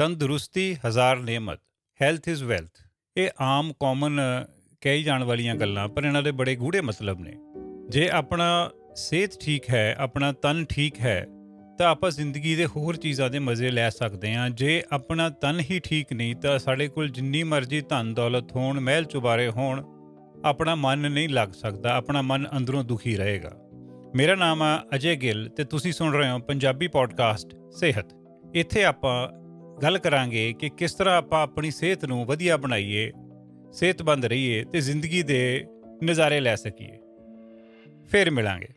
ਤੰਦਰੁਸਤੀ ਹਜ਼ਾਰ ਨੇਮਤ health is wealth ਇਹ ਆਮ ਕਾਮਨ ਕਹੀ ਜਾਣ ਵਾਲੀਆਂ ਗੱਲਾਂ, ਪਰ ਇਹਨਾਂ ਦੇ ਬੜੇ ਗੂੜੇ ਮਤਲਬ ਨੇ। ਜੇ ਆਪਣਾ ਸਿਹਤ ਠੀਕ ਹੈ, ਆਪਣਾ ਤਨ ਠੀਕ ਹੈ, ਤਾਂ ਆਪਾਂ ਜ਼ਿੰਦਗੀ ਦੇ ਹੋਰ ਚੀਜ਼ਾਂ ਦੇ ਮਜ਼ੇ ਲੈ ਸਕਦੇ ਹਾਂ। ਜੇ ਆਪਣਾ ਤਨ ਹੀ ਠੀਕ ਨਹੀਂ, ਤਾਂ ਸਾਡੇ ਕੋਲ ਜਿੰਨੀ ਮਰਜ਼ੀ ਧਨ ਦੌਲਤ ਹੋਣ ਮਹਿਲ ਚੁਬਾਰੇ ਹੋਣ, ਆਪਣਾ ਮਨ ਨਹੀਂ ਲੱਗ ਸਕਦਾ, ਆਪਣਾ ਮਨ ਅੰਦਰੋਂ ਦੁਖੀ ਰਹੇਗਾ। ਮੇਰਾ ਨਾਮ ਹੈ ਅਜੇ ਗਿੱਲ ਤੇ ਤੁਸੀਂ ਸੁਣ ਰਹੇ ਹੋ ਪੰਜਾਬੀ ਪੋਡਕਾਸਟ ਸਿਹਤ। ਇੱਥੇ ਆਪਾਂ ਗੱਲ ਕਰਾਂਗੇ ਕਿ ਕਿਸ ਤਰ੍ਹਾਂ ਆਪਾਂ ਆਪਣੀ ਸਿਹਤ ਨੂੰ ਵਧੀਆ ਬਣਾਈਏ, ਸਿਹਤਮੰਦ ਰਹੀਏ ਤੇ ਜ਼ਿੰਦਗੀ ਦੇ ਨਜ਼ਾਰੇ ਲੈ ਸਕੀਏ। ਫਿਰ ਮਿਲਾਂਗੇ।